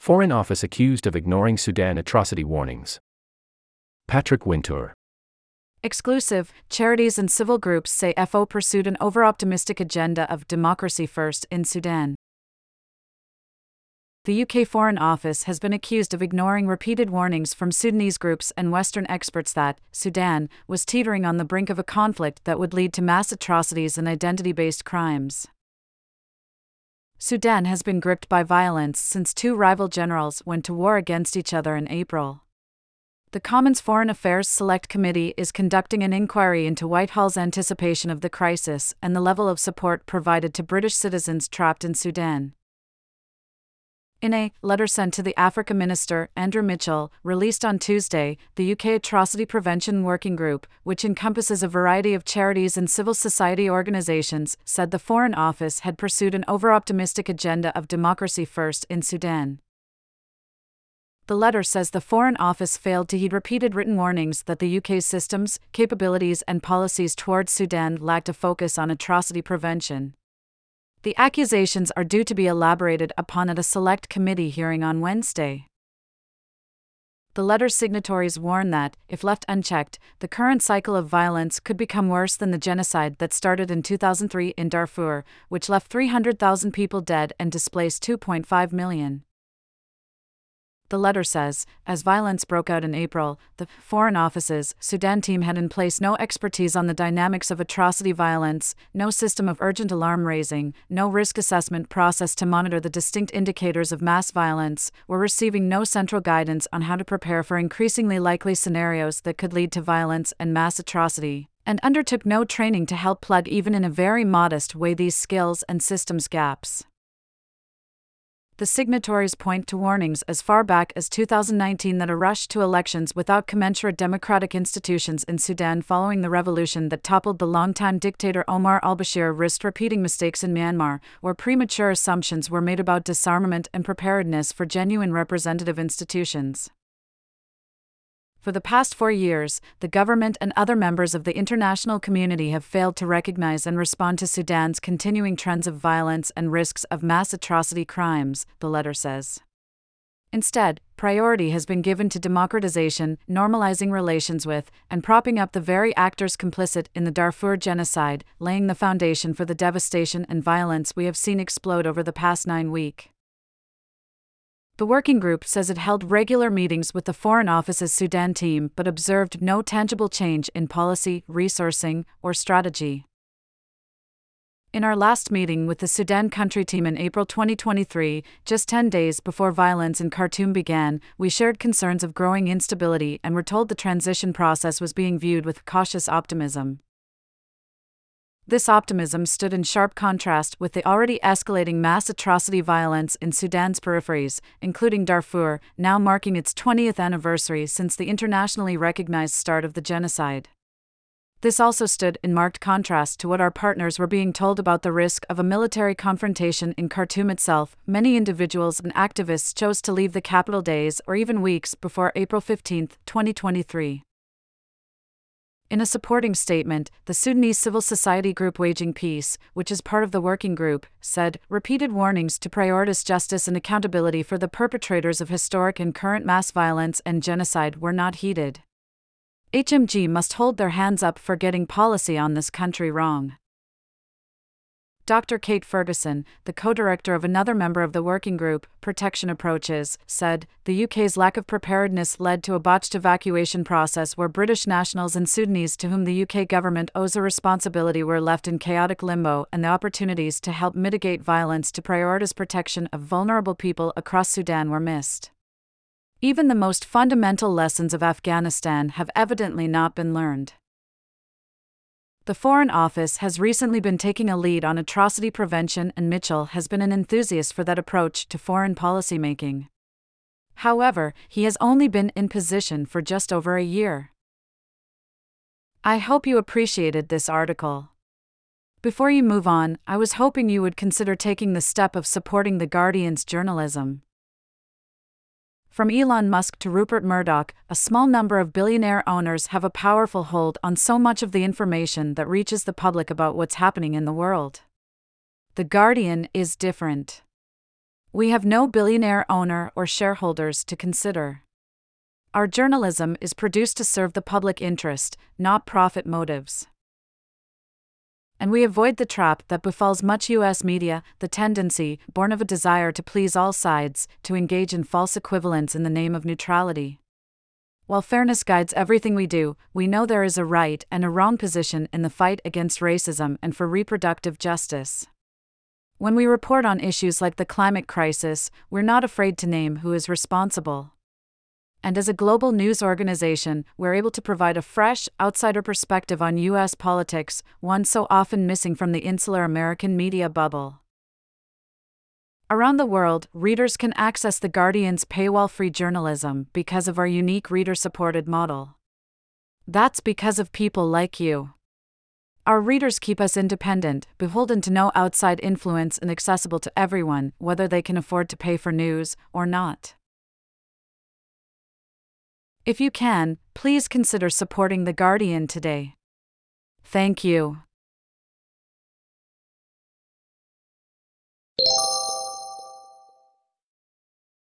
Foreign Office accused of ignoring Sudan atrocity warnings. Patrick Wintour. Exclusive Charities and civil groups say FO pursued an overoptimistic agenda of democracy first in Sudan. The UK Foreign Office has been accused of ignoring repeated warnings from Sudanese groups and Western experts that Sudan was teetering on the brink of a conflict that would lead to mass atrocities and identity based crimes. Sudan has been gripped by violence since two rival generals went to war against each other in April. The Commons Foreign Affairs Select Committee is conducting an inquiry into Whitehall's anticipation of the crisis and the level of support provided to British citizens trapped in Sudan. In a letter sent to the Africa Minister, Andrew Mitchell, released on Tuesday, the UK Atrocity Prevention Working Group, which encompasses a variety of charities and civil society organizations, said the Foreign Office had pursued an overoptimistic agenda of democracy first in Sudan. The letter says the Foreign Office failed to heed repeated written warnings that the UK's systems, capabilities, and policies towards Sudan lacked a focus on atrocity prevention. The accusations are due to be elaborated upon at a select committee hearing on Wednesday. The letter's signatories warn that, if left unchecked, the current cycle of violence could become worse than the genocide that started in 2003 in Darfur, which left 300,000 people dead and displaced 2.5 million. The letter says, as violence broke out in April, the Foreign Office's Sudan team had in place no expertise on the dynamics of atrocity violence, no system of urgent alarm raising, no risk assessment process to monitor the distinct indicators of mass violence, were receiving no central guidance on how to prepare for increasingly likely scenarios that could lead to violence and mass atrocity, and undertook no training to help plug even in a very modest way these skills and systems gaps the signatories point to warnings as far back as 2019 that a rush to elections without commensurate democratic institutions in Sudan following the revolution that toppled the longtime dictator Omar al Bashir risked repeating mistakes in Myanmar, where premature assumptions were made about disarmament and preparedness for genuine representative institutions. For the past four years, the government and other members of the international community have failed to recognize and respond to Sudan's continuing trends of violence and risks of mass atrocity crimes, the letter says. Instead, priority has been given to democratization, normalizing relations with, and propping up the very actors complicit in the Darfur genocide, laying the foundation for the devastation and violence we have seen explode over the past nine weeks. The working group says it held regular meetings with the Foreign Office's Sudan team but observed no tangible change in policy, resourcing, or strategy. In our last meeting with the Sudan country team in April 2023, just 10 days before violence in Khartoum began, we shared concerns of growing instability and were told the transition process was being viewed with cautious optimism. This optimism stood in sharp contrast with the already escalating mass atrocity violence in Sudan's peripheries, including Darfur, now marking its 20th anniversary since the internationally recognized start of the genocide. This also stood in marked contrast to what our partners were being told about the risk of a military confrontation in Khartoum itself. Many individuals and activists chose to leave the capital days or even weeks before April 15, 2023. In a supporting statement, the Sudanese civil society group Waging Peace, which is part of the working group, said repeated warnings to prioritize justice and accountability for the perpetrators of historic and current mass violence and genocide were not heeded. HMG must hold their hands up for getting policy on this country wrong. Dr. Kate Ferguson, the co director of another member of the working group, Protection Approaches, said the UK's lack of preparedness led to a botched evacuation process where British nationals and Sudanese to whom the UK government owes a responsibility were left in chaotic limbo, and the opportunities to help mitigate violence to prioritise protection of vulnerable people across Sudan were missed. Even the most fundamental lessons of Afghanistan have evidently not been learned. The Foreign Office has recently been taking a lead on atrocity prevention, and Mitchell has been an enthusiast for that approach to foreign policymaking. However, he has only been in position for just over a year. I hope you appreciated this article. Before you move on, I was hoping you would consider taking the step of supporting The Guardian's journalism. From Elon Musk to Rupert Murdoch, a small number of billionaire owners have a powerful hold on so much of the information that reaches the public about what's happening in the world. The Guardian is different. We have no billionaire owner or shareholders to consider. Our journalism is produced to serve the public interest, not profit motives. And we avoid the trap that befalls much US media the tendency, born of a desire to please all sides, to engage in false equivalence in the name of neutrality. While fairness guides everything we do, we know there is a right and a wrong position in the fight against racism and for reproductive justice. When we report on issues like the climate crisis, we're not afraid to name who is responsible and as a global news organization, we're able to provide a fresh, outsider perspective on U.S. politics, one so often missing from the insular American media bubble. Around the world, readers can access The Guardian's paywall free journalism because of our unique reader supported model. That's because of people like you. Our readers keep us independent, beholden to no outside influence, and accessible to everyone, whether they can afford to pay for news or not. If you can, please consider supporting The Guardian today. Thank you.